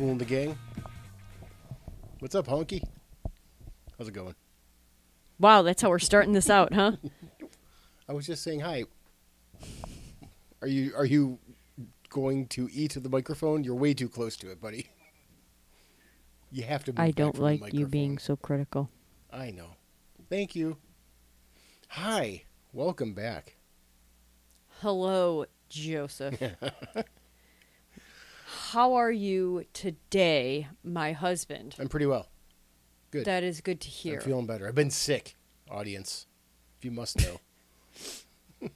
Cool in the gang. What's up, Honky? How's it going? Wow, that's how we're starting this out, huh? I was just saying hi. Are you are you going to eat the microphone? You're way too close to it, buddy. You have to. I don't like you being so critical. I know. Thank you. Hi, welcome back. Hello, Joseph. how are you today, my husband? I'm pretty well. Good. That is good to hear. I'm feeling better. I've been sick, audience. If you must know,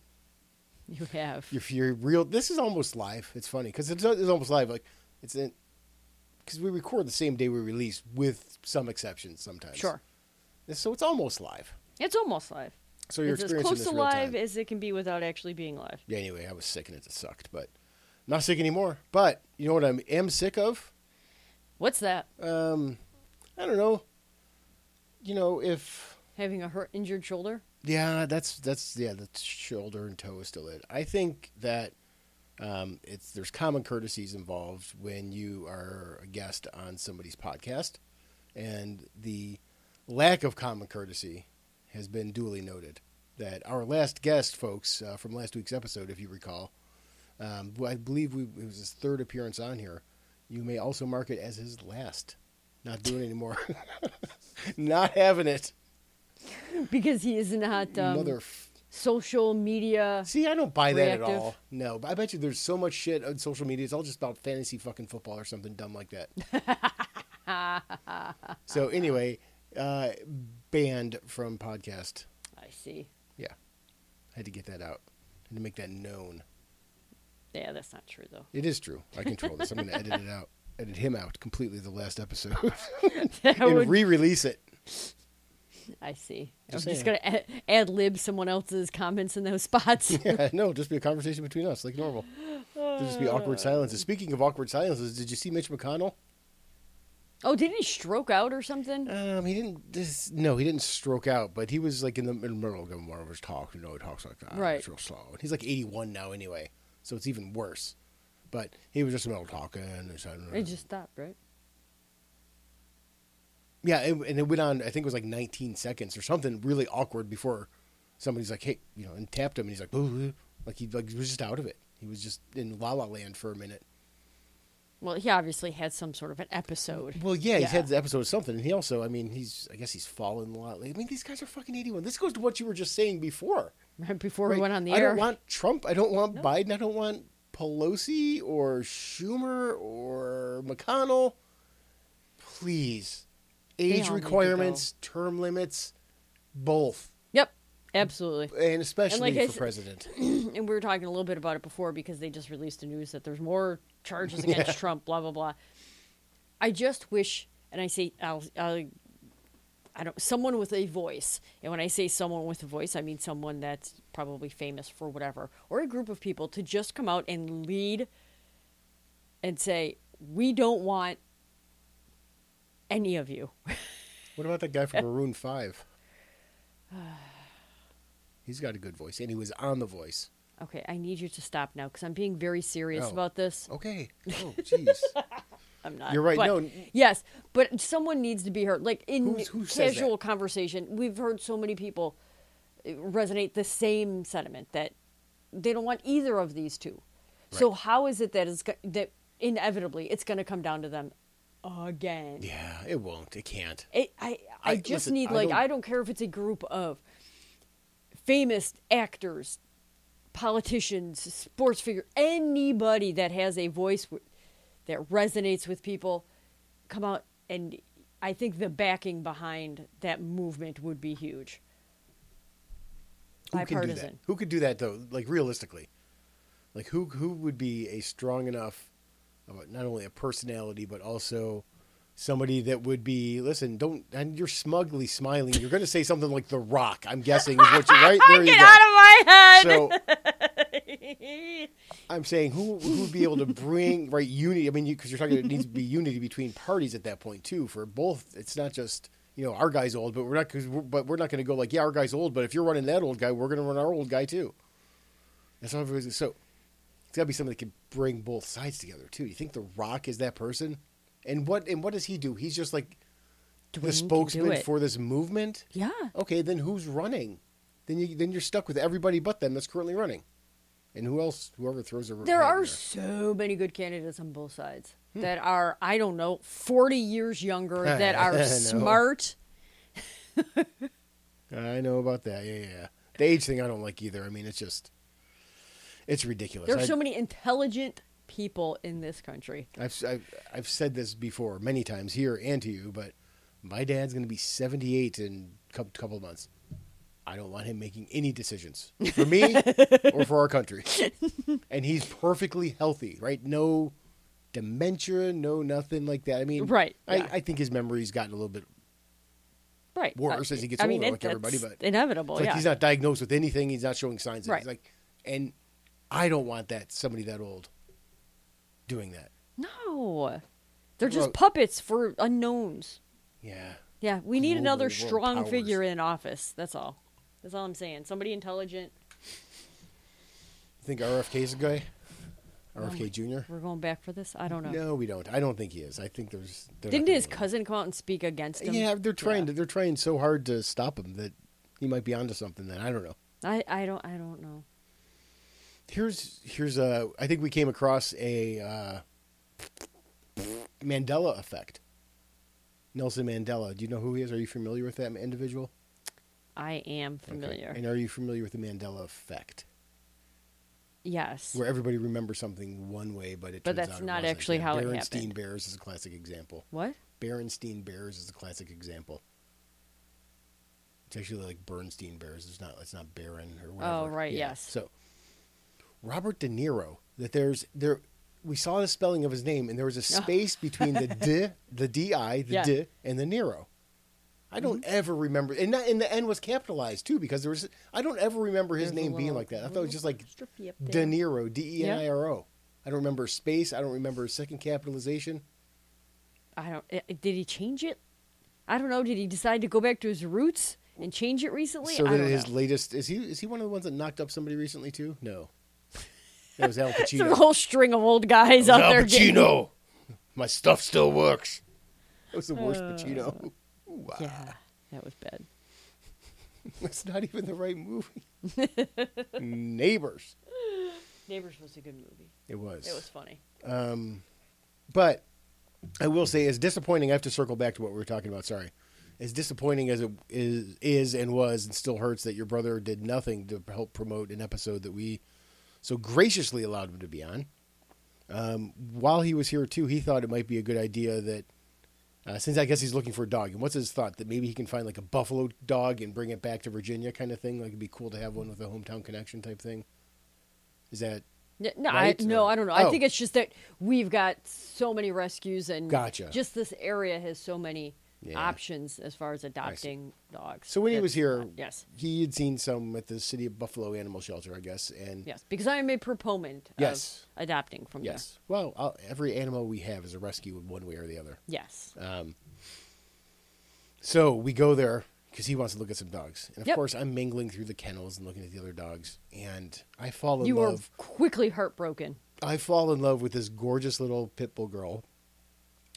you have. if you're real, this is almost live. It's funny because it's, it's almost live. Like it's in because we record the same day we release, with some exceptions sometimes. Sure. So it's almost live. It's almost live. So you're It's as close to live time. as it can be without actually being live. Yeah. Anyway, I was sick and it sucked, but not sick anymore. But you know what I am sick of? What's that? Um, I don't know. You know if Having a hurt, injured shoulder? Yeah, that's that's yeah, the shoulder and toe is still it. I think that um, it's there's common courtesies involved when you are a guest on somebody's podcast, and the lack of common courtesy has been duly noted. That our last guest, folks, uh, from last week's episode, if you recall, um, I believe we, it was his third appearance on here. You may also mark it as his last. Not doing it anymore. Not having it. Because he is not um, Mother f- social media. See, I don't buy that at all. No, but I bet you there's so much shit on social media. It's all just about fantasy fucking football or something dumb like that. so anyway, uh, banned from podcast. I see. Yeah, I had to get that out. Had to make that known. Yeah, that's not true, though. It is true. I control this. I'm going to edit it out. Edit him out completely. The last episode and would- re-release it. I see. Just I'm just saying. going to ad lib someone else's comments in those spots. Yeah, no, just be a conversation between us like normal. There'll just be awkward silences. Speaking of awkward silences, did you see Mitch McConnell? oh, didn't he stroke out or something? Um, he didn't. This, no, he didn't stroke out, but he was like in the, in the middle of giving one of his talks. You know, he talks like that. Right. It's real slow. And he's like 81 now, anyway, so it's even worse. But he was just middle talking. And so, It just stopped, right? yeah, it, and it went on. I think it was like 19 seconds or something really awkward before somebody's like, "Hey," you know, and tapped him, and he's like, "Ooh," like he like was just out of it. He was just in La La Land for a minute. Well, he obviously had some sort of an episode. Well, yeah, he's Yeah. had the episode of something, and he also, I mean, he's, I guess he's fallen a lot. I mean, these guys are fucking 81. This goes to what you were just saying before. Right before we went on the I air. I don't want Trump. I don't want No. Biden. I don't want Pelosi or Schumer or McConnell. Please, age all need to requirements, term limits, both, yep, absolutely. and especially like for president. and we were talking a little bit about it before because they just released the news that there's more charges against Yeah. Trump. Blah blah blah. I just wish, and I say, I'll, I'll, I don't, someone with a voice. And when I say someone with a voice, I mean someone that's probably famous for whatever, or a group of people to just come out and lead and say, we don't want any of you. What about that guy from Maroon Five? He's got a good voice, and he was on The Voice. Okay, I need you to stop now because I'm being very serious Oh. about this. Okay. Oh, jeez. I'm not. You're right. but- No, Yes, but someone needs to be heard. Like in Who's- who casual conversation, we've heard so many people uh, resonate the same sentiment that they don't want either of these two. So how is it that is that inevitably it's going to come down to them again? yeah, it won't. It can't. It, I I, I- just listen, need I like don't- I don't care if it's a group of famous actors, politicians, sports figure, anybody that has a voice that resonates with people, come out and I think the backing behind that movement would be huge. Who can do that? Bipartisan. Who could do that though? Like realistically, like who who would be a strong enough, uh, not only a personality but also somebody that would be listen. Don't and you're smugly smiling. You're going to say something like The Rock. I'm guessing is what you right there. You Get go. out of my head. So I'm saying who who would be able to bring right unity? I mean, because you, are talking, it needs to be unity between parties at that point too. For both, it's not just you know our guy's old, but we're not because we're, but we're not going to go like yeah our guy's old, but if you're running that old guy, we're going to run our old guy too. That's everybody's so. It's got to be somebody that can bring both sides together too. You think The Rock is that person? And what and what does he do? He's just like Dwayne the spokesman for this movement. Yeah. Okay, then who's running? Then you then you're stuck with everybody but them that's currently running. And who else? Whoever throws a There are so many good candidates on both sides hmm. that are, I don't know, 40 years younger, that are smart. I know about that. Yeah, yeah, yeah. The age thing I don't like either. I mean, it's just it's ridiculous. There are I- so many intelligent people in this country. I've, I've I've said this before many times here and to you, but my dad's going to be 78 in a couple, couple of months. I don't want him making any decisions for me or for our country. And he's perfectly healthy, right? No dementia, no nothing like that. I mean, Right, I, yeah. I think his memory's gotten a little bit Right. worse Uh, as he gets I mean, older, it- like everybody, but inevitable. it's like yeah. he's not diagnosed with anything. He's not showing signs. Of it. Right. He's like, and I don't want that somebody that old doing that. no, they're just Well- puppets for unknowns. Yeah. Yeah, we need another strong powers. figure in office. That's all. That's all I'm saying. Somebody intelligent. You think RFK's a guy? RFK Jr. We're going back for this. I don't know. No, we don't. I don't think he is. I think there's. Didn't his cousin come out and speak against him? Yeah, they're trying. To, they're trying so hard to stop him that he might be onto something. That I don't know. I, I don't I don't know. Here's here's a. I think we came across a uh, Mandela effect. Nelson Mandela. Do you know who he is? Are you familiar with that individual? I am Okay. familiar. And are you familiar with the Mandela effect, Yes. where everybody remembers something one way, but it But turns that's it not actually Yeah, how it Berenstein happened. Bears is a classic example. What? Berenstein Bears is a classic example. It's actually like Berenstain Bears. It's not. It's not Baron or oh, whatever. Oh, right, Yeah. yes. So Robert De Niro. That there's there. We saw the spelling of his name, and there was a space between the D, the D I, the Yeah. D, and the Niro. I don't mm-hmm. ever remember, and that, and the N was capitalized too because there was. I don't ever remember his There's name being like that. I thought it was just like De. Niro, D E N I R O. I don't remember space. I don't remember second capitalization. I don't. Eh, eh, Did he change it? I don't know. Did he decide to go back to his roots and change it recently? So I that his know. latest is he is he one of the ones that knocked up somebody recently too? No, that was Al There's a Pacino. whole string of old guys out Al there. getting- Pacino, my stuff still works. That was the worst uh, Pacino. Wow, Yeah, that was bad. that's not even the right movie. Neighbors, Neighbors was a good movie. it was. It was funny. Um, but I will say, as disappointing. I have to circle back to what we were talking about. Sorry, as disappointing as it is, is and was, and still hurts that your brother did nothing to help promote an episode that we so graciously allowed him to be on. Um, while he was here too, he thought it might be a good idea that. Uh, since I guess he's looking for a dog, and what's his thought that maybe he can find like a buffalo dog and bring it back to Virginia, kind of thing. Like it'd be cool to have one with a hometown connection type thing. Is that No, Right? I, no, I don't know. I Oh. think it's just that we've got so many rescues and Gotcha. just this area has so many Yeah. options as far as adopting dogs. So when he was here, yes, he had seen some at the City of Buffalo Animal Shelter, I guess, and yes, because I am a proponent Yes. of adopting from yes, well, I'll, every animal we have is a rescue in one way or the other. Yes, Um, so we go there because he wants to look at some dogs, and of Yep. course, I'm mingling through the kennels and looking at the other dogs, and I fall in love. you are quickly heartbroken. I fall in love with this gorgeous little pit bull girl,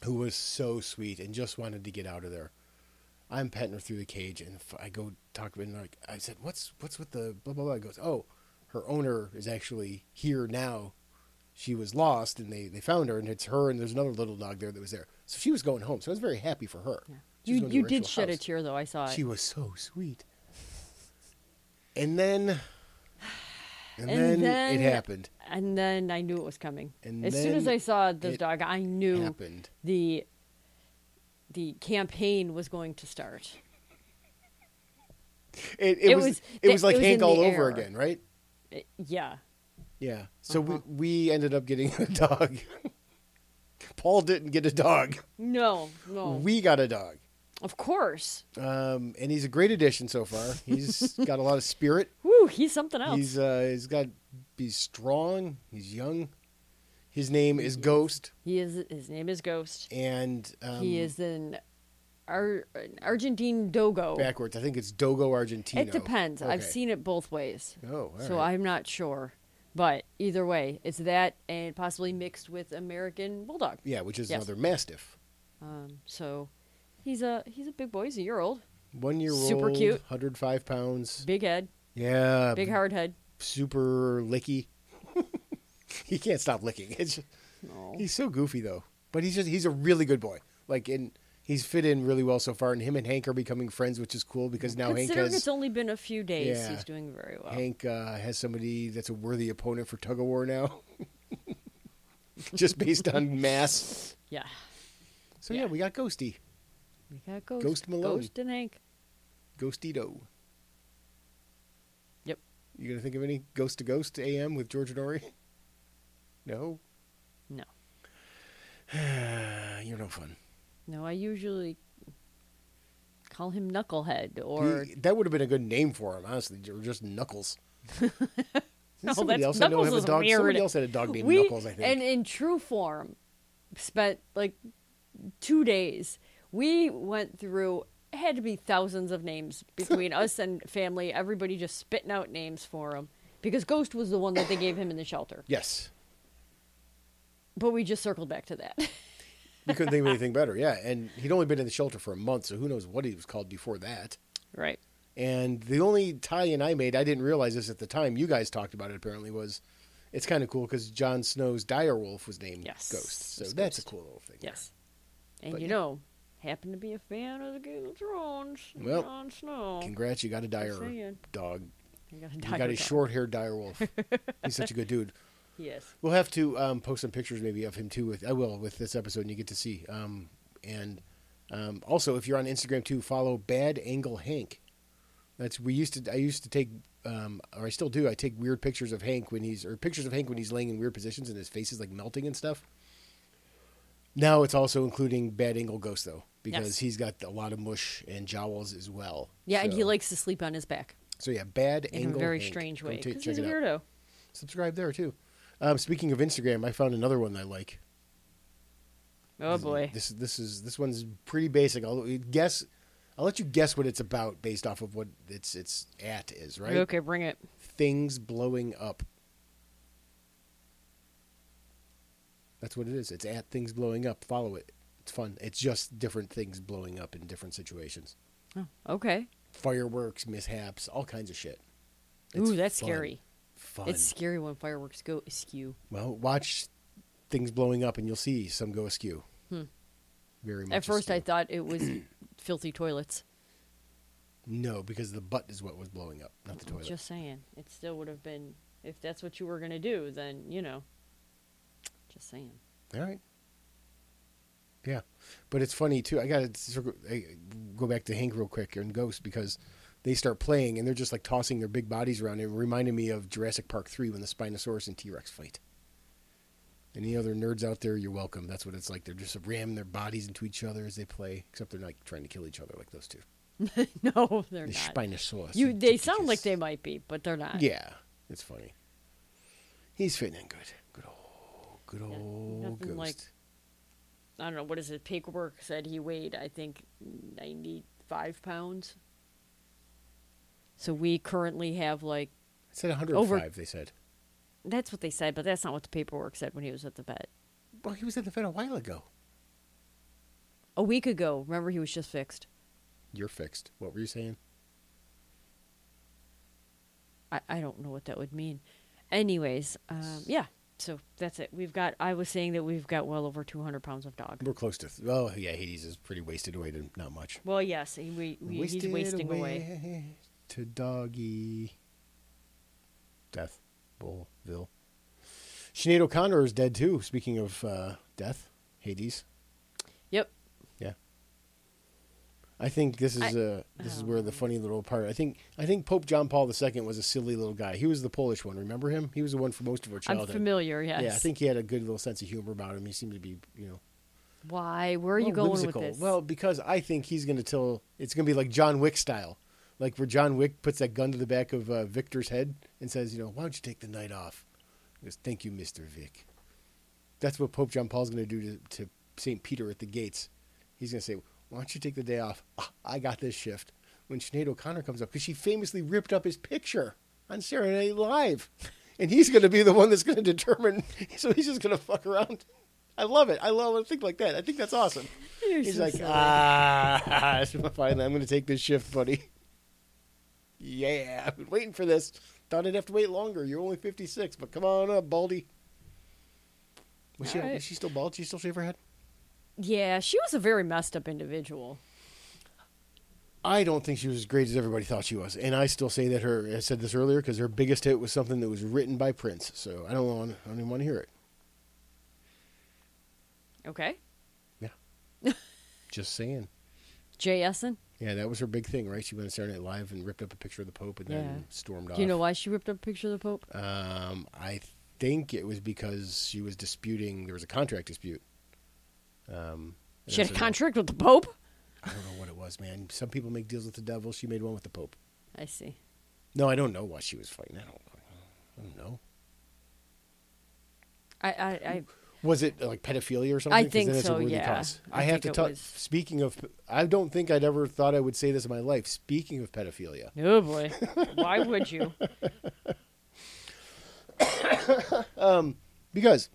who was so sweet and just wanted to get out of there. I'm petting her through the cage, and I go talk to her, and like I said, "What's what's with the blah blah blah?" He goes, "Oh, her owner is actually here now. She was lost, and they they found her, and it's her, and there's another little dog there that was there. So she was going home. So I was very happy for her. Was You you did shed a tear though. I saw it. She was so sweet. And then, and, And then, then- it happened. and then I knew it was coming. And as soon as I saw this it dog, I knew Happened. the the campaign was going to start. It, it, It was, was- it was it like was Hank all over air. again, right? It- yeah, Yeah. So Uh-huh. we we ended up getting a dog. Paul didn't get a dog. no, no, We got a dog. Of course. Um, and he's a great addition so far. He's got a lot of spirit. Woo, he's something else. He's uh, he's got he's strong. He's young. His name is Ghost, he is. His name is Ghost. and um, he is an, Ar- Argentine Dogo. backwards. I think it's Dogo Argentino. It depends. I've seen it both ways, Oh, so right. I'm not sure. But either way, it's that and possibly mixed with American Bulldog. Yeah, which is Yes. another mastiff. Um, so he's a he's a big boy. He's a year old, One year old, Super cute. 105 pounds. big head, Yeah, big hard head. super licky. he can't stop licking. It's just, No. he's so goofy though. But he's just he's a really good boy. Like in he's fit in really well so far and him and Hank are becoming friends, which is cool because now Hank Considering has it's only been a few days, Yeah. he's doing very well. Hank uh, has somebody that's a worthy opponent for tug of war now. just based on mass. Yeah, So yeah, Yeah. we got Ghosty. We got Ghost, Ghost Malone. Ghost and Hank. Ghostito. Yep. You gonna think of any Ghost to Ghost AM with George Noory? No. No, You're no fun. no. I usually call him Knucklehead or He- that would have been a good name for him, honestly, or just Knuckles. No, somebody that's- else I know have a dog. weird. Somebody else had a dog named we Knuckles, I think. and in true form spent like two days. We went through it had to be thousands of names between us and family. Everybody just spitting out names for him because Ghost was the one that they gave him in the shelter. yes, But we just circled back to that. we couldn't think of anything better. Yeah, and he'd only been in the shelter for a month, so who knows what he was called before that. right. And the only tie-in I made, I didn't realize this at the time. You guys talked about it apparently. Was it's kind of cool because Jon Snow's direwolf was named Yes, Ghost, so that's a cool little thing. Yes. And But you yeah. know, happen to be a fan of the Game of Thrones. Well, Jon Snow. Congrats, you got a dire dog. You got a, You got a short-haired dire wolf. He's such a good dude. Yes. We'll have to um, post some pictures maybe of him too. With I will with this episode, and you get to see. Um, and um, also, if you're on Instagram too, follow Bad Angle Hank. That's we used to. I used to take, um, or I still do. I take weird pictures of Hank when he's or pictures of Hank when he's laying in weird positions and his face is like melting and stuff. Now it's also including Bad Angle Ghost though, because Yes. he's got a lot of mush and jowls as well. Yeah, and he likes to sleep on his back So yeah, Bad in Angle a very Hank. strange way because he's a it out weirdo. subscribe there too. Um, speaking of Instagram, I found another one I like. Oh This- boy. This this is this one's pretty basic. I'll guess. I'll let you guess what it's about based off of what its its at is. Right? Okay, bring it. Things blowing up. That's what it is. It's at things blowing up. Follow it. It's fun. It's just different things blowing up in different situations. Oh, okay. Fireworks, mishaps, all kinds of shit. Ooh, that's fun. scary. Fun. It's scary when fireworks go askew. Well, watch things blowing up, and you'll see some go askew. Hmm. Very much. At first, I thought it was filthy toilets. no, because the butt is what was blowing up, not the toilet. Just saying, it still would have been. If that's what you were gonna do, then you know. Just saying. All right. Yeah, but it's funny too. I got to go back to Hank real quick and Ghost because they start playing and they're just like tossing their big bodies around. It reminded me of Jurassic Park three when the Spinosaurus and T Rex fight. Any other nerds out there, you're welcome. That's what it's like. They're just ramming their bodies into each other as they play, except they're not trying to kill each other like those two. no, they're The not. Spinosaurus. You, they sound like they might be, but they're not. Yeah, it's funny. He's fitting in good. Good old, good old nothing Ghost. like- I don't know what is it. Paperwork said he weighed, I think, ninety-five pounds. So we currently have like I said 105. Over- They said. that's what they said, but that's not what the paperwork said when he was at the vet Well, he was at the vet a while ago. a week ago. Remember, he was just fixed. You're fixed. What were you saying? I, I don't know what that would mean. Anyways, um, yeah. So that's it. We've got. I was saying that we've got well over two hundred pounds of dog. We're close to. Th- oh, yeah, Hades is pretty wasted away to not much. Well, yes, he, we, we, he's wasting away. to doggy. Death, Bullville. Sinead O'Connor is dead too. Speaking of uh, death, Hades. Yep. I think this is I- uh, this is where the Oh. funny little part. I think I think Pope John Paul II was a silly little guy. He was the Polish one. Remember him? He was the one for most of our childhood. I'm familiar. Yes. Yeah, I think he had a good little sense of humor about him. He seemed to be, you know, Why? Where are you going whimsical. with this? Well, because I think he's going to tell. It's going to be like John Wick style, like where John Wick puts that gun to the back of uh, Victor's head and says, "You know, why don't you take the night off?" He goes, "Thank you, Mister Wick." That's what Pope John Paul's going to do to, to Saint Peter at the gates. He's going to say, "Why don't you take the day off? Ah, I got this shift." When Sinead O'Connor comes up, because she famously ripped up his picture on Saturday Night Live. and he's going to be the one that's going to determine. So he's just going to fuck around. I love it. I love a thing like that. I think that's awesome. You're He's so like, silly. ah, finally, I'm going to take this shift, buddy. Yeah, I've been waiting for this. Thought I'd have to wait longer. You're only 56, but come on up, Baldy. Was she, right. was she still bald? She still shave her head? Yeah, she was a very messed up individual. I don't think she was as great as everybody thought she was, and I still say that her. I said this earlier because her biggest hit was something that was written by Prince. So I don't want. I don't even want to hear it. Okay, Yeah. Just saying. Jay Essen. Yeah, that was her big thing, right? She went on Saturday Night Live and ripped up a picture of the Pope and Yeah. then stormed off. Do you know why she ripped up a picture of the Pope? Um, I think it was because she was disputing. There was a contract dispute. Um, She had a contract with the Pope. I don't know what it was, man. Some people make deals with the devil. She made one with the Pope. I see. No, I don't know why she was fighting. I don't. I don't know. I, I, I Was it like pedophilia or something? I think so, yeah. I I, have to tell. was- Speaking of, I don't think I'd ever thought I would say this in my life. Speaking of pedophilia, oh boy, why would you? because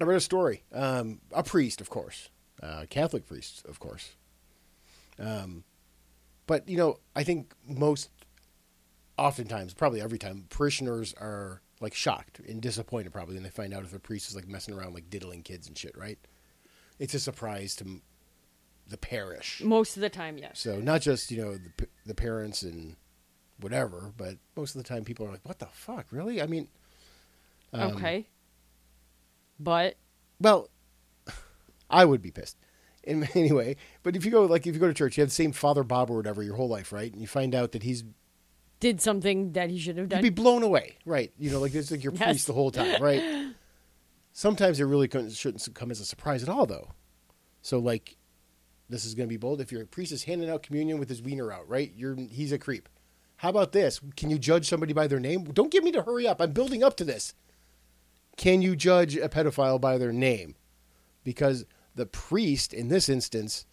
I read a story. Um, a priest, of course, uh, Catholic priest, of course. Um, but you know, I think most, oftentimes, probably every time, parishioners are like shocked and disappointed probably when they find out if a priest is like messing around, like diddling kids and shit. Right? It's a surprise to m- the parish. Most of the time, yes. So not just you know the p- the parents and whatever, but most of the time people are like, "What the fuck, really?" I mean, um, okay. But Well, I would be pissed. In, anyway, but if you go like if you go to church, you have the same Father Bob or whatever your whole life, right? And you find out that he's did something that he should have done. you'd be blown away, right? You know, like it's like your Yes. priest the whole time, right? Sometimes it really couldn't- shouldn't come as a surprise at all, though. So like, this is going to be bold. If your priest is handing out communion with his wiener out, right? You're he's a creep. How about this? Can you judge somebody by their name? Don't get me to hurry up. I'm building up to this. Can you judge a pedophile by their name? Because the priest in this instance,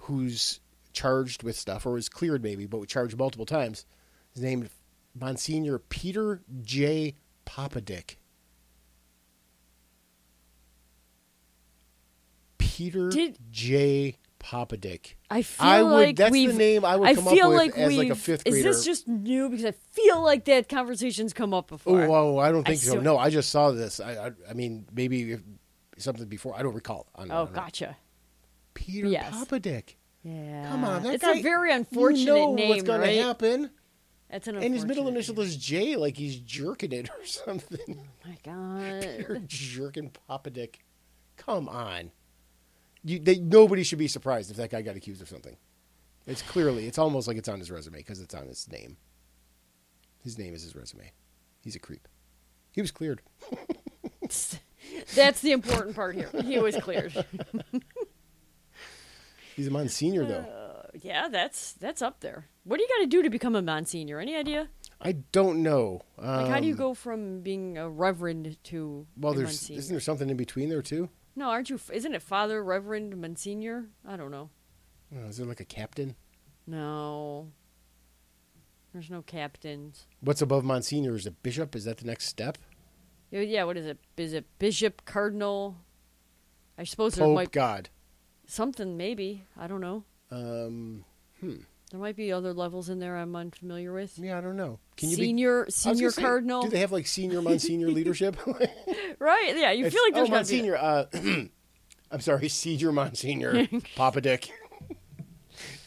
who's charged with stuff or was cleared maybe, but was charged multiple times, is named Monsignor Peter J. Popadick. Peter Did- J. Popadick. I feel I would- like that's the name I would I come up feel with like as, like, a fifth Is this just new? Because I feel like that conversation's come up before. Oh, whoa, I don't think so. still- No, I just saw this. I, I, I mean, maybe if, something before. I don't recall. I don't oh, know. gotcha. Peter Yes. Popadick. Yeah. Come on, that it's guy, a very unfortunate you know name, what's going right? to happen. That's an And his middle initial name. is J, like he's jerking it or something. Oh my God. Peter jerking Popadick. Come on. You, they, nobody should be surprised if that guy got accused of something. It's clearly, it's almost like it's on his resume because it's on his name. His name is his resume. He's a creep. He was cleared. That's the important part here. He was cleared. He's a Monsignor, though. Uh, yeah, that's that's up there. What do you got to do to become a Monsignor? Any idea? I don't know. Um, Like, how do you go from being a Reverend to Well, a there's Monsignor? isn't there something in between there too? No, aren't you? Isn't it Father, Reverend, Monsignor? I don't know. Uh, is there like a captain? No. There's no captains. What's above Monsignor? Is it bishop? Is that the next step? Yeah, what is it? Is it Bishop, Cardinal? I suppose there Pope might God. something maybe. I don't know. Um, There might be other levels in there I'm unfamiliar with. yeah, I don't know. Can you senior be senior say, cardinal? Do they have like senior Monsignor leadership? right? Yeah, you It's- feel like there's oh, Monsignor. Uh, I'm sorry, senior Monsignor Papa Dick.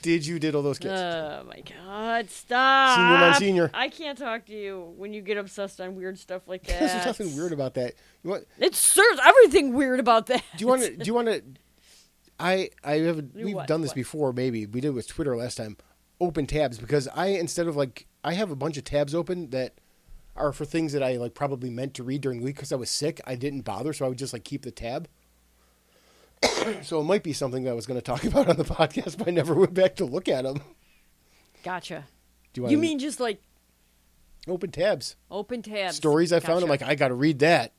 Did you diddle those kids? Oh my god, stop. Senior Monsignor. I can't talk to you when you get obsessed on weird stuff like that. There's nothing weird about that. You want? It's there's everything weird about that. Do you want to? Do you want to? I I have we've what? done this What? before. Maybe we did with Twitter last time. Open tabs because I instead of like I have a bunch of tabs open that are for things that I like probably meant to read during the week because I was sick. I didn't bother, so I would just like keep the tab. so it might be something that I was going to talk about on the podcast, but I never went back to look at them. Gotcha. Do You mean just like open tabs? open tabs? Stories I found. I'm like, I got to read that.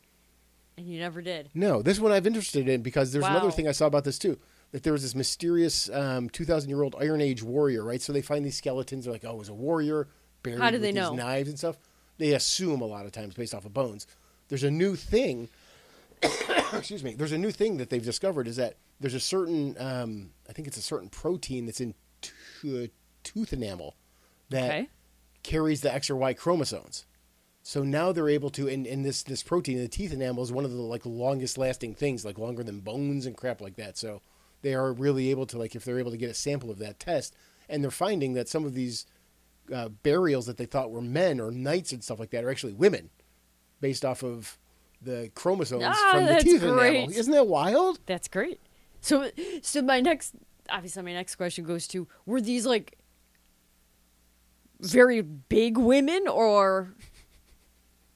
and you never did. No, this one I've interested in because there's Wow. another thing I saw about this too. That there was this mysterious um, 2,000 year old Iron Age warrior, right? So they find these skeletons. They're like, oh, it was a warrior buried How do with they these know? knives and stuff. they assume a lot of times based off of bones. There's a new thing. excuse me. There's a new thing that they've discovered is that there's a certain, um, I think it's a certain protein that's in to- tooth enamel that Okay. carries the X or Y chromosomes. So now they're able to, and, and this this protein in the teeth enamel is one of the like longest lasting things, like longer than bones and crap like that. So they are really able to like if they're able to get a sample of that test, and they're finding that some of these uh, burials that they thought were men or knights and stuff like that are actually women, based off of the chromosomes Ah, from the teeth enamel. Isn't that wild? That's great. So, so my next, obviously, my next question goes to: Were these like very big women, or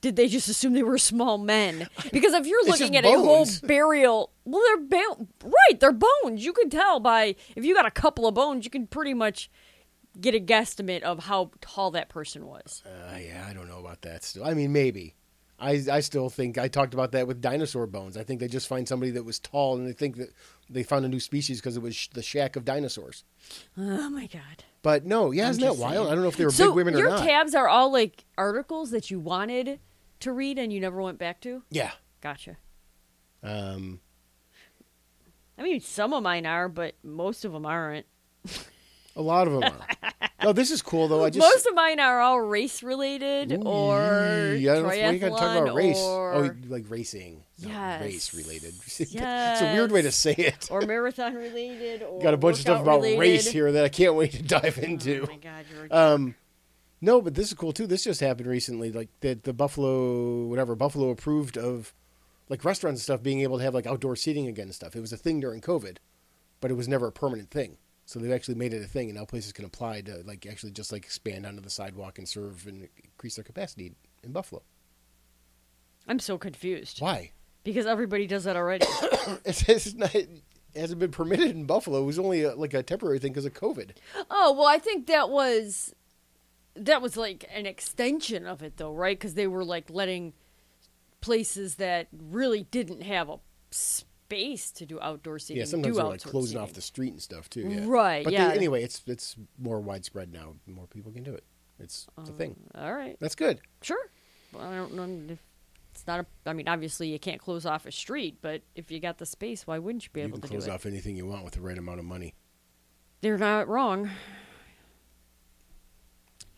did they just assume they were small men? Because if you're looking at a whole burial, well, they're ba- right. They're bones. You can tell by if you got a couple of bones, you can pretty much get a guesstimate of how tall that person was. Uh, yeah, I don't know about that still. I mean, maybe. I, I still think I talked about that with dinosaur bones. I think they just find somebody that was tall and they think that they found a new species because it was sh- the shack of dinosaurs. Oh my god. But no, yeah, I'm isn't that wild? saying. I don't know if they were so big women or not. your tabs are all like articles that you wanted to read and you never went back to. yeah. Gotcha. Um, I mean, some of mine are, but most of them aren't. a lot of them are. no, this is cool though. I just most of mine are all race related Ooh, or yeah, why you gotta talk about triathlon race. or, Oh, like racing, Yes. race related. it's a weird way to say it. or marathon related. Or Got a bunch of stuff about race here that I can't wait to dive into. Oh my god, you're a Um, no, but this is cool too. This just happened recently. Like the the Buffalo, whatever Buffalo approved of, like restaurants and stuff being able to have like outdoor seating again and stuff. It was a thing during COVID, but it was never a permanent thing. So they've actually made it a thing, and now places can apply to like actually just like expand onto the sidewalk and serve and increase their capacity in Buffalo. I'm so confused Why? because everybody does that already. It's, it's not, it hasn't been permitted in Buffalo. It was only a, like a temporary thing because of COVID. oh well, I think that was that was like an extension of it, though, right? Because they were like letting places that really didn't have a space to do outdoor seating. Yeah, sometimes do they're like closing off the street and stuff too. Yeah. Right, But yeah. they, anyway, it's it's more widespread now. More people can do it. It's, it's a um, thing. All right. That's good. Sure. Well, I don't know if it's not a. I mean, obviously you can't close off a street, but if you got the space, why wouldn't you be You able to do close it? off anything you want with the right amount of money. They're not wrong.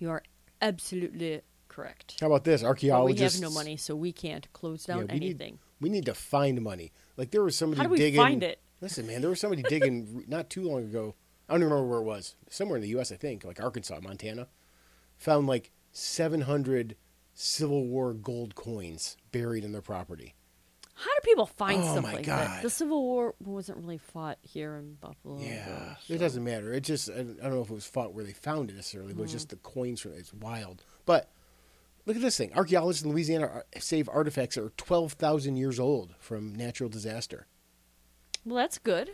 You are absolutely correct. How about this? But we have no money, so we can't close down Yeah, we need- anything. We need to find money. Like there was somebody How do we digging. find it? Listen, man, there was somebody digging not too long ago. I don't even remember where it was. Somewhere in the U.S., I think, like Arkansas, Montana, found like 700 Civil War gold coins buried in their property. How do people find something? Oh, stuff my like God. that? The Civil War wasn't really fought here in Buffalo. Yeah, though, it doesn't matter. It just I don't know if it was fought where they found it necessarily, but it's Mm-hmm. just the coins from it's wild. But look at this thing. Archaeologists in Louisiana are, save artifacts that are twelve thousand years old from natural disaster. Well, that's good.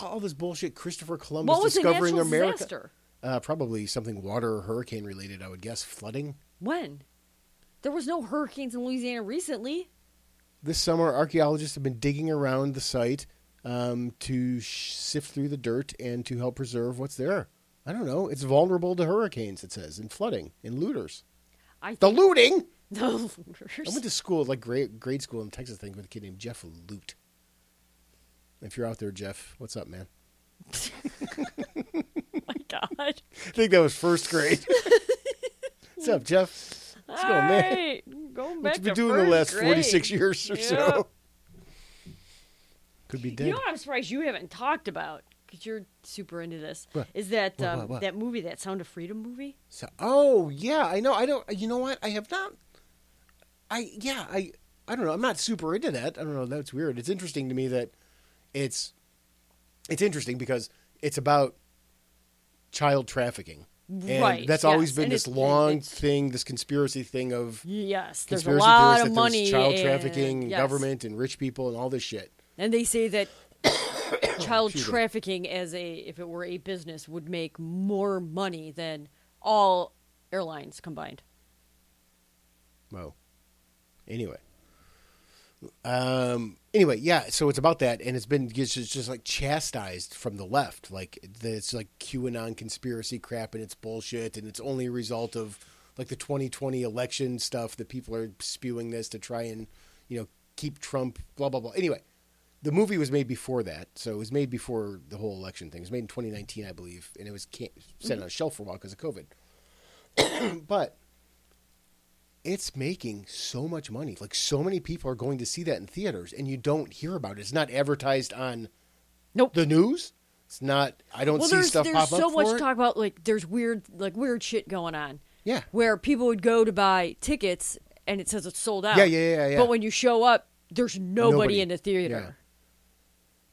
All this bullshit. Christopher Columbus What was discovering natural America. disaster? Uh, probably something water or hurricane related. I would guess flooding. When? There was no hurricanes in Louisiana recently. This summer, archaeologists have been digging around the site um, to sh- sift through the dirt and to help preserve what's there. I don't know. It's vulnerable to hurricanes. It says and flooding and looters. I The looting. the looters. I went to school, like grade grade school in Texas, thing with a kid named Jeff Loot. If you're out there, Jeff, what's up, man? my God. I think that was first grade. what's up, Jeff? What's going, man? Going back What you been to doing the last first 46 years or Yeah. so? Could be dead. You know what I'm surprised you haven't talked about because you're super into this. What? Is that What, um, what, what? that movie, that Sound of Freedom movie? So, oh yeah, I know. I don't. You know what? I have not. I yeah. I I don't know. I'm not super into that. I don't know. That's weird. It's interesting to me that it's it's interesting because it's about child trafficking. And Right, that's always yes, been and this long thing, this conspiracy thing of Yes, there's a conspiracy lot of money. child trafficking, and yes. government, and rich people, and all this shit. And they say that child trafficking, as a if it were a business, would make more money than all airlines combined. Well, anyway. Um. Anyway, yeah. So it's about that, and it's been it's just, just like chastised from the left, like it's like QAnon conspiracy crap, and it's bullshit, and it's only a result of like the 2020 election stuff that people are spewing this to try and you know keep Trump. Blah blah blah. Anyway, the movie was made before that, so it was made before the whole election thing. It was made in 2019, I believe, and it was set on a shelf for a while because of COVID. but it's making so much money. Like so many people are going to see that in theaters, and you don't hear about it. It's not advertised on Nope. the news. It's not. I don't well, see there's stuff there's pop so up much for it. talk about like there's weird like weird shit going on Yeah, where people would go to buy tickets and it says it's sold out. Yeah, yeah, yeah, yeah. But when you show up, there's nobody, Nobody. in the theater.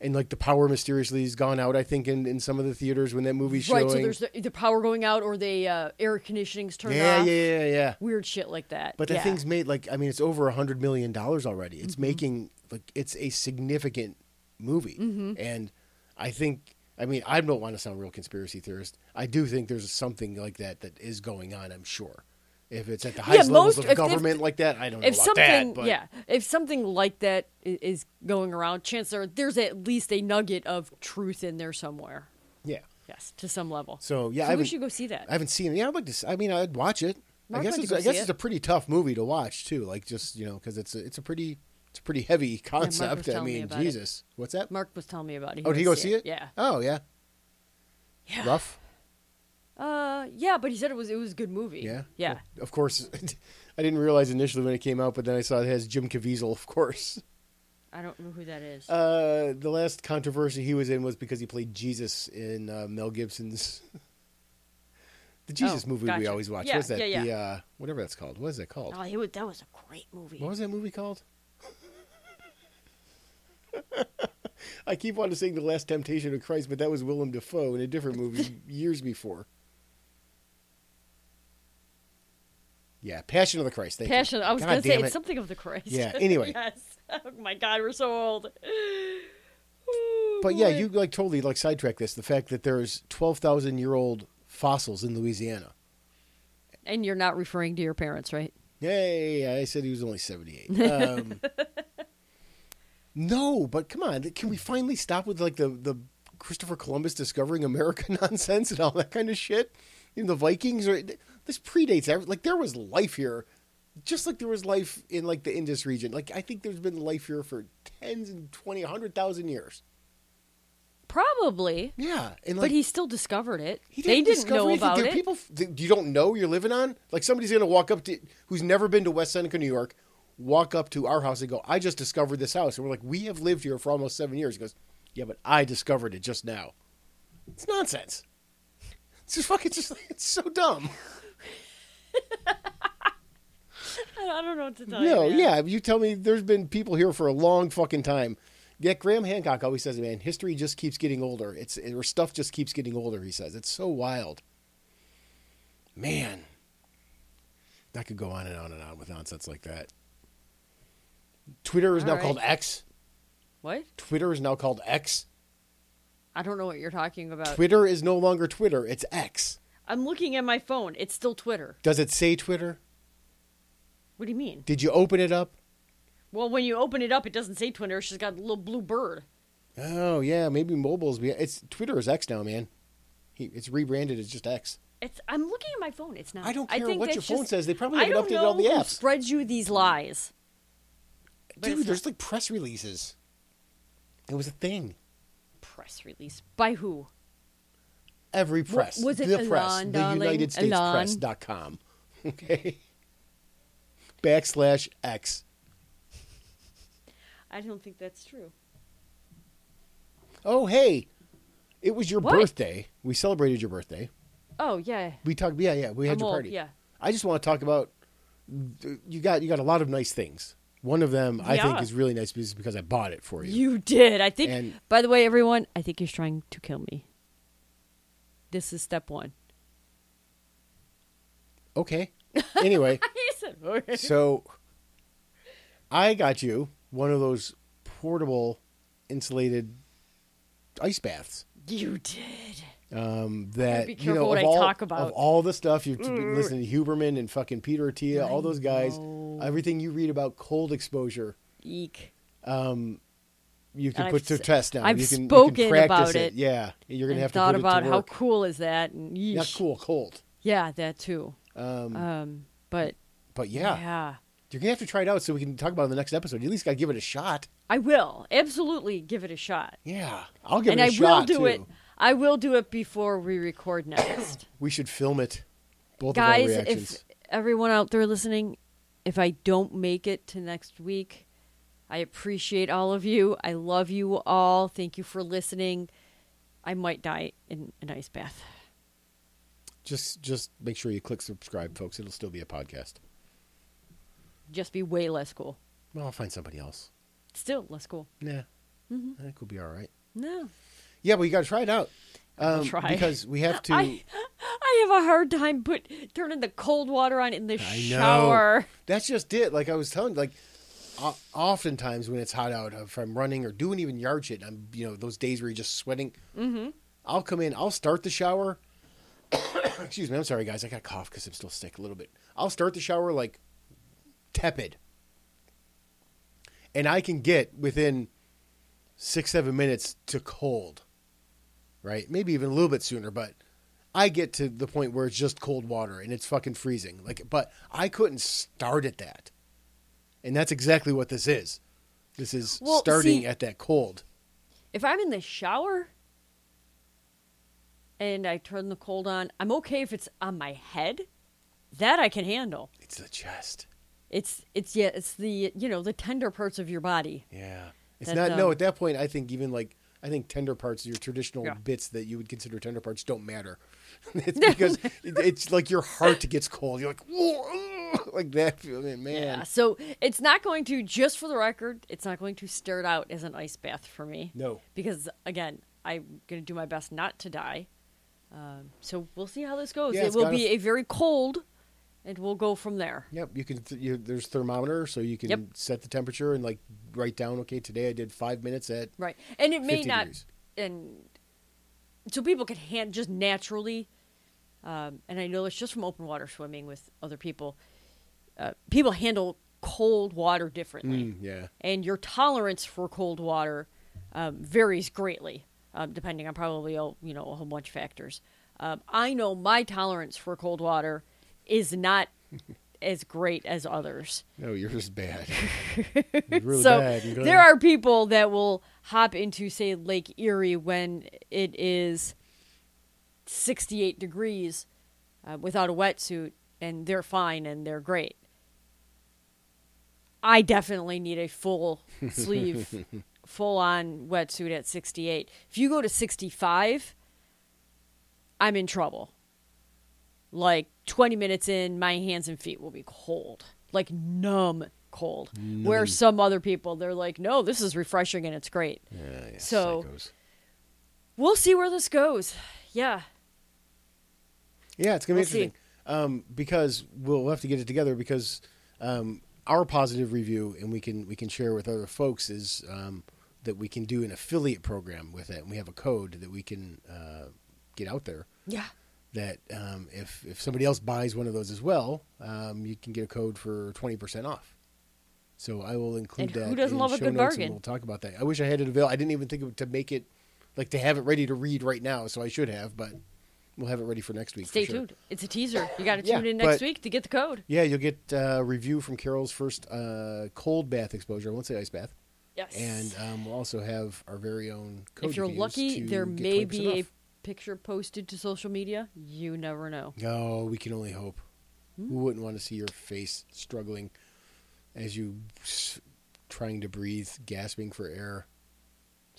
And like the power mysteriously has gone out. I think in, in some of the theaters when that movie's showing. Right, so there's the, the power going out or the uh, air conditioning's turned yeah, off. yeah, yeah, yeah. Weird shit like that. But the yeah. thing's made like I mean it's over a hundred million dollars already. It's Mm-hmm. making like it's a significant movie, Mm-hmm. and I think I mean I don't want to sound real conspiracy theorist. I do think there's something like that that is going on. I'm sure. If it's at the highest levels most- of if- if- government like that, I don't know if about something, that. But yeah, if something like that is going around, chances are there's at least a nugget of truth in there somewhere. yeah. Yes, to some level. So yeah, I we should go see that. I haven't seen it. Yeah, I'd like to. I mean, I'd watch it. Mark I guess it's, I guess see it's a pretty tough movie to watch too. Like just you know because it's a, it's a pretty it's a pretty heavy concept. I telling me mean, it. Jesus, what's that? Mark was telling me about it. oh, did he go see it? Yeah. Oh yeah. Yeah. Rough. Uh, yeah, but he said it was it was a good movie. Yeah. Yeah. Well, of course, I didn't realize initially when it came out, but then I saw it has Jim Caviezel. Of course. I don't know who that is. Uh, the last controversy he was in was because he played Jesus in uh, Mel Gibson's. The Jesus movie we always watch. Yeah, What's that? yeah, The uh, whatever that's called. What is that called? oh, it was, that was a great movie. What was that movie called? I keep wanting to say The Last Temptation of Christ, but that was Willem Dafoe in a different movie years before. Yeah, Passion of the Christ. Thank Passion. You. I was going to say damn it's something of the Christ. Yeah, anyway. yes. Oh my God, we're so old. But yeah, you like totally like sidetrack this. The fact that there's twelve thousand year old fossils in Louisiana. And you're not referring to your parents, right? Yeah, I said he was only seventy eight. Um, no, but come on, can we finally stop with like the the Christopher Columbus discovering America nonsense and all that kind of shit? You know, the Vikings or this predates every, like there was life here, just like there was life in like the Indus region. Like I think there's been life here for tens and twenty, a hundred thousand years. Probably. Yeah, and like but he still discovered it. He they didn't know anything. about There it. People you don't know you're living on. Like somebody's gonna walk up to who's never been to West Seneca, New York, walk up to our house and go, "I just discovered this house," and we're like, "We have lived here for almost seven years." He goes, "Yeah, but I discovered it just now." It's nonsense. It's just fucking just. It's so dumb. I don't know what to tell No, you. man. yeah. You tell me there's been people here for a long fucking time. Yet Graham Hancock always says, "Man, history just keeps getting older. It's or stuff just keeps getting older." He says it's so wild. Man, I could go on and on and on with nonsense like that. Twitter is All now right. called X. What? Twitter is now called X. I don't know what you're talking about. Twitter is no longer Twitter. It's X. I'm looking at my phone. It's still Twitter. Does it say Twitter? What do you mean? Did you open it up? Well, when you open it up, it doesn't say Twitter. It's just got a little blue bird. Oh yeah, maybe mobile's. be- It's Twitter is X now, man. He, it's rebranded as just X. It's. I'm looking at my phone. It's not. I don't care think what your phone just- says. They probably haven't updated all the apps. spreads you these lies. Dude, there's like press releases. It was a thing. Press release by who? Every press. was it the press. Elon, the? United States Elon? Press.com. Okay. Backslash X. I don't think that's true. Oh, hey. It was your What? birthday. We celebrated your birthday. Oh yeah. We talked. Yeah, yeah. We had I'm your old, party. yeah. I just want to talk about. You got you got a lot of nice things. One of them I think is really nice because because I bought it for you. You did. I think. And- by the way, everyone, I think he's trying to kill me. This is step one. Okay. Anyway. said, "Okay." So I got you one of those portable insulated ice baths. You did. Um, that be you know what of I all, talk of all the stuff you've been listening to Huberman and fucking Peter Attia, all those guys, know. everything you read about cold exposure, Eek. You can And put I've to test now. I've you can, you spoken can practice about it. it Yeah, you're gonna and have to thought about how cool is that? And Not cool, cold. Yeah, that too. Um, Um, but but yeah, yeah, you're gonna have to try it out so we can talk about it in the next episode. You at least gotta give it a shot. I will absolutely give it a shot, Yeah, I'll give and it a I shot will do too. it. I will do it before we record next. We should film it. Both Guys, of our if everyone out there listening, if I don't make it to next week, I appreciate all of you. I love you all. Thank you for listening. I might die in an ice bath. Just just make sure you click subscribe, folks. It'll still be a podcast. Just be way less cool. Well, I'll find somebody else. Still less cool. Yeah. Mm-hmm. I think we'll be all right. No. Yeah, but you got to try it out. Um, try. because we have to. I I have a hard time put turning the cold water on in the I know. shower. That's just it. Like I was telling, like oftentimes when it's hot out, if I'm running or doing even yard shit, I'm you know those days where you're just sweating. Mm-hmm. I'll come in. I'll start the shower. Excuse me. I'm sorry, guys. I got a cough because I'm still sick a little bit. I'll start the shower like tepid, and I can get within six seven minutes to cold. Right? Maybe even a little bit sooner, but. I get to the point where it's just cold water and it's fucking freezing. Like, but I couldn't start at that, and that's exactly what this is. This is Well, starting see- at that cold. If I'm in the shower and I turn the cold on, I'm okay if it's on my head. That I can handle. It's the chest. It's it's yeah, it's the you know, the tender parts of your body. Yeah, it's That, not. no, um, at that point, I think even like I think tender parts, your traditional Yeah. bits that you would consider tender parts, don't matter. it's because it's like your heart gets cold. You're like, Whoa, ugh," like that. feeling, Man, Yeah. So it's not going to just for the record, it's not going to start out as an ice bath for me. no. because again, I'm going to do my best not to die. Um, so we'll see how this goes. Yeah, it will be f- a very cold, and we'll go from there. Yep, you can. Th- you, there's thermometer, so you can Yep. set the temperature and like write down. Okay, today I did five minutes at Right, and it may not, degrees. and so people can hand just naturally. Um, and I know it's just from open water swimming with other people. Uh, people handle cold water differently. Mm, yeah. and your tolerance for cold water um, varies greatly, um, depending on probably a, you know a whole bunch of factors. Um, I know my tolerance for cold water is not as great as others. No, yours is bad. really so bad. There are people that will hop into say Lake Erie when it is 68 degrees uh, without a wetsuit, and they're fine and they're great. I definitely need a full sleeve, full on wetsuit at 68. If you go to 65, I'm in trouble. Like 20 minutes in, my hands and feet will be cold, like numb cold. Where some other people, they're like, no, this is refreshing and it's great. Yeah, yeah, So- psychos. We'll see where this goes. Yeah. Yeah, it's gonna be We'll interesting. Um, because we'll have to get it together because um, our positive review and we can we can share with other folks is um, that we can do an affiliate program with it and we have a code that we can uh, get out there Yeah. that um, if if somebody else buys one of those as well, um, you can get a code for twenty percent off. So I will include And who that. doesn't in love a show good notes bargain? And we'll talk about that. I wish I had it available. I didn't even think of, to make it like to have it ready to read right now. So I should have, but we'll have it ready for next week. Stay sure. tuned. It's a teaser. You got to Yeah, tune in next week to get the code. Yeah, you'll get uh, a review from Carol's first uh, cold bath exposure. I won't say ice bath. Yes. And um, we'll also have our very own code. if you're lucky, there may 20% be a picture posted to social media. You never know. No, we can only hope. Hmm? Who wouldn't want to see your face struggling as you s- trying to breathe, gasping for air?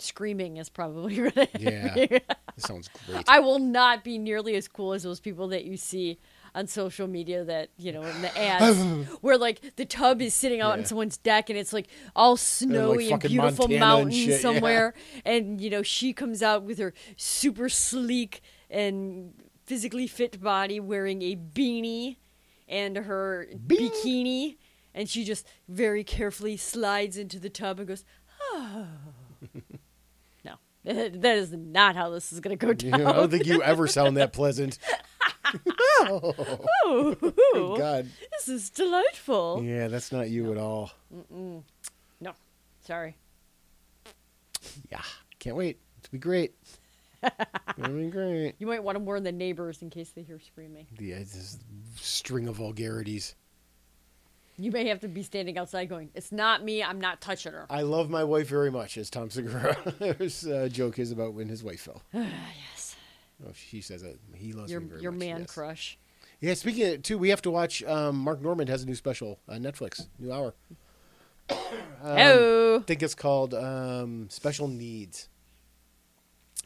Screaming is probably gonna. Yeah, that sounds great. I will not be nearly as cool as those people that you see on social media that you know in the ads where like the tub is sitting out on someone's deck and it's like all snowy and fucking beautiful Montana and mountains shit, yeah. somewhere and you know she comes out with her super sleek and physically fit body wearing a beanie and her Bing. bikini and she just very carefully slides into the tub and goes oh that is not how this is going to go down know, I don't think you ever sound that pleasant. Ooh, Oh, God. this is delightful. Yeah, that's not you at all. No, sorry. Yeah, can't wait. It'll be great. It'll be great. You might want to warn the neighbors in case they hear screaming. Yeah, it's just string of vulgarities. You may have to be standing outside going, "It's not me. I'm not touching her." I love my wife very much, as Tom Segura. His uh, joke is about when his wife fell. yes, Oh, she says that he loves your me very your much. man yes. crush. Yeah, speaking of it too, we have to watch. Um, Mark Normand has a new special on Netflix, new hour. Um, oh, I think it's called um, Special Needs.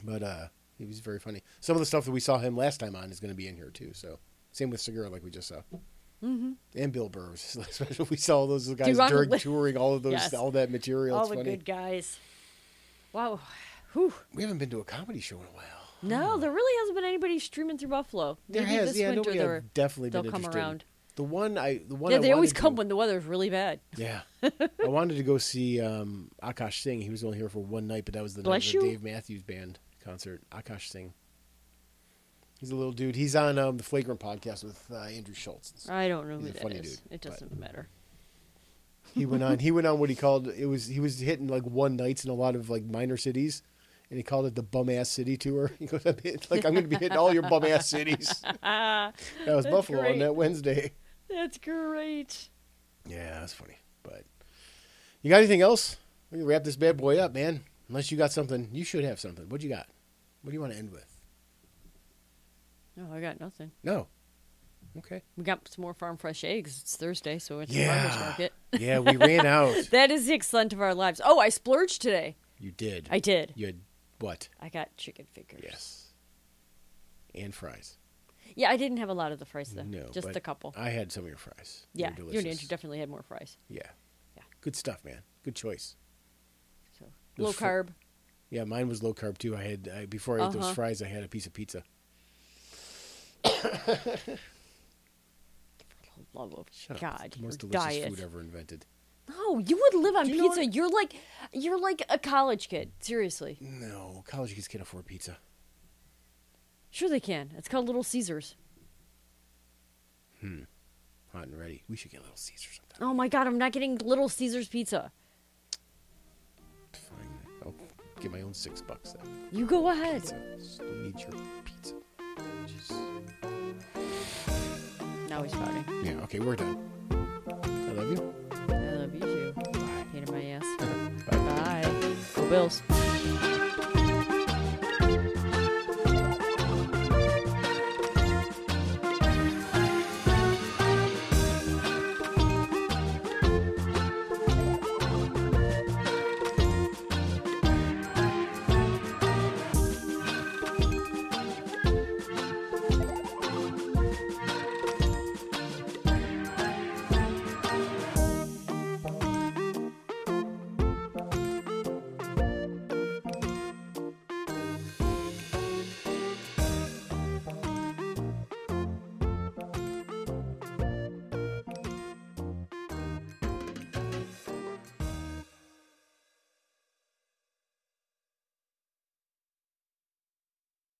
But uh, he was very funny. Some of the stuff that we saw him last time on is going to be in here too. So same with Segura, like we just saw, mm-hmm. and Bill Burr, especially we saw those guys during li- touring all of those, Yes. all that material. all it's the funny. good guys. Wow. Whew. We haven't been to a comedy show in a while. No, there really hasn't been anybody streaming through Buffalo. There Maybe has, this yeah, winter they're- I've definitely they'll been come interested. around. The one I, the one Yeah, I they always come to- when the weather's really bad. Yeah, I wanted to go see um, Akash Singh. He was only here for one night, but that was the Bless night of the. Dave Matthews Band concert. Akash Singh. He's a little dude. He's on um, the Flagrant podcast with uh, Andrew Schulz. I don't know He's who that funny is. dude, it doesn't matter. He went on. He went on what he called it was. He was hitting like one nights in a lot of like minor cities, and he called it the bum ass city tour. He goes, I'm like I'm going to be hitting all your bum ass cities. that was That's Buffalo on that Wednesday. That's great. Yeah, that's funny. But you got anything else? We can wrap this bad boy up, man. Unless you got something, you should have something. What you got? What do you want to end with? No, I got nothing. No. Okay. We got some more farm fresh eggs. It's Thursday, so it's Yeah. the farmers market. Yeah, we ran out. That is the extent of our lives. Oh, I splurged today. You did. I did. You had what? I got chicken fingers. Yes. And fries. Yeah, I didn't have a lot of the fries though. No, just a couple. I had some of your fries. yeah, you and. Andrew definitely had more fries. Yeah. Yeah. Good stuff, man. Good choice. So low fr- carb. Yeah, mine was low carb too. I had I, before I ate those Uh-huh. fries, I had a piece of pizza. Love of Shut God, up. The most delicious diet. food ever invented. No, you would live on you know pizza. You're like, you're like a college kid. Seriously, No, college kids can't afford pizza. sure they can. It's called Little Caesars. Hmm. Hot and ready. We should get Little Caesar sometime. Oh my God, I'm not getting Little Caesars pizza. Fine. I'll get my own six bucks then. You go ahead. Still need your pizza. Jeez. Now he's pouting. Yeah, okay, we're done. I love you. I love you too. Bye. In my ass. Bye. Bye. Go Bills.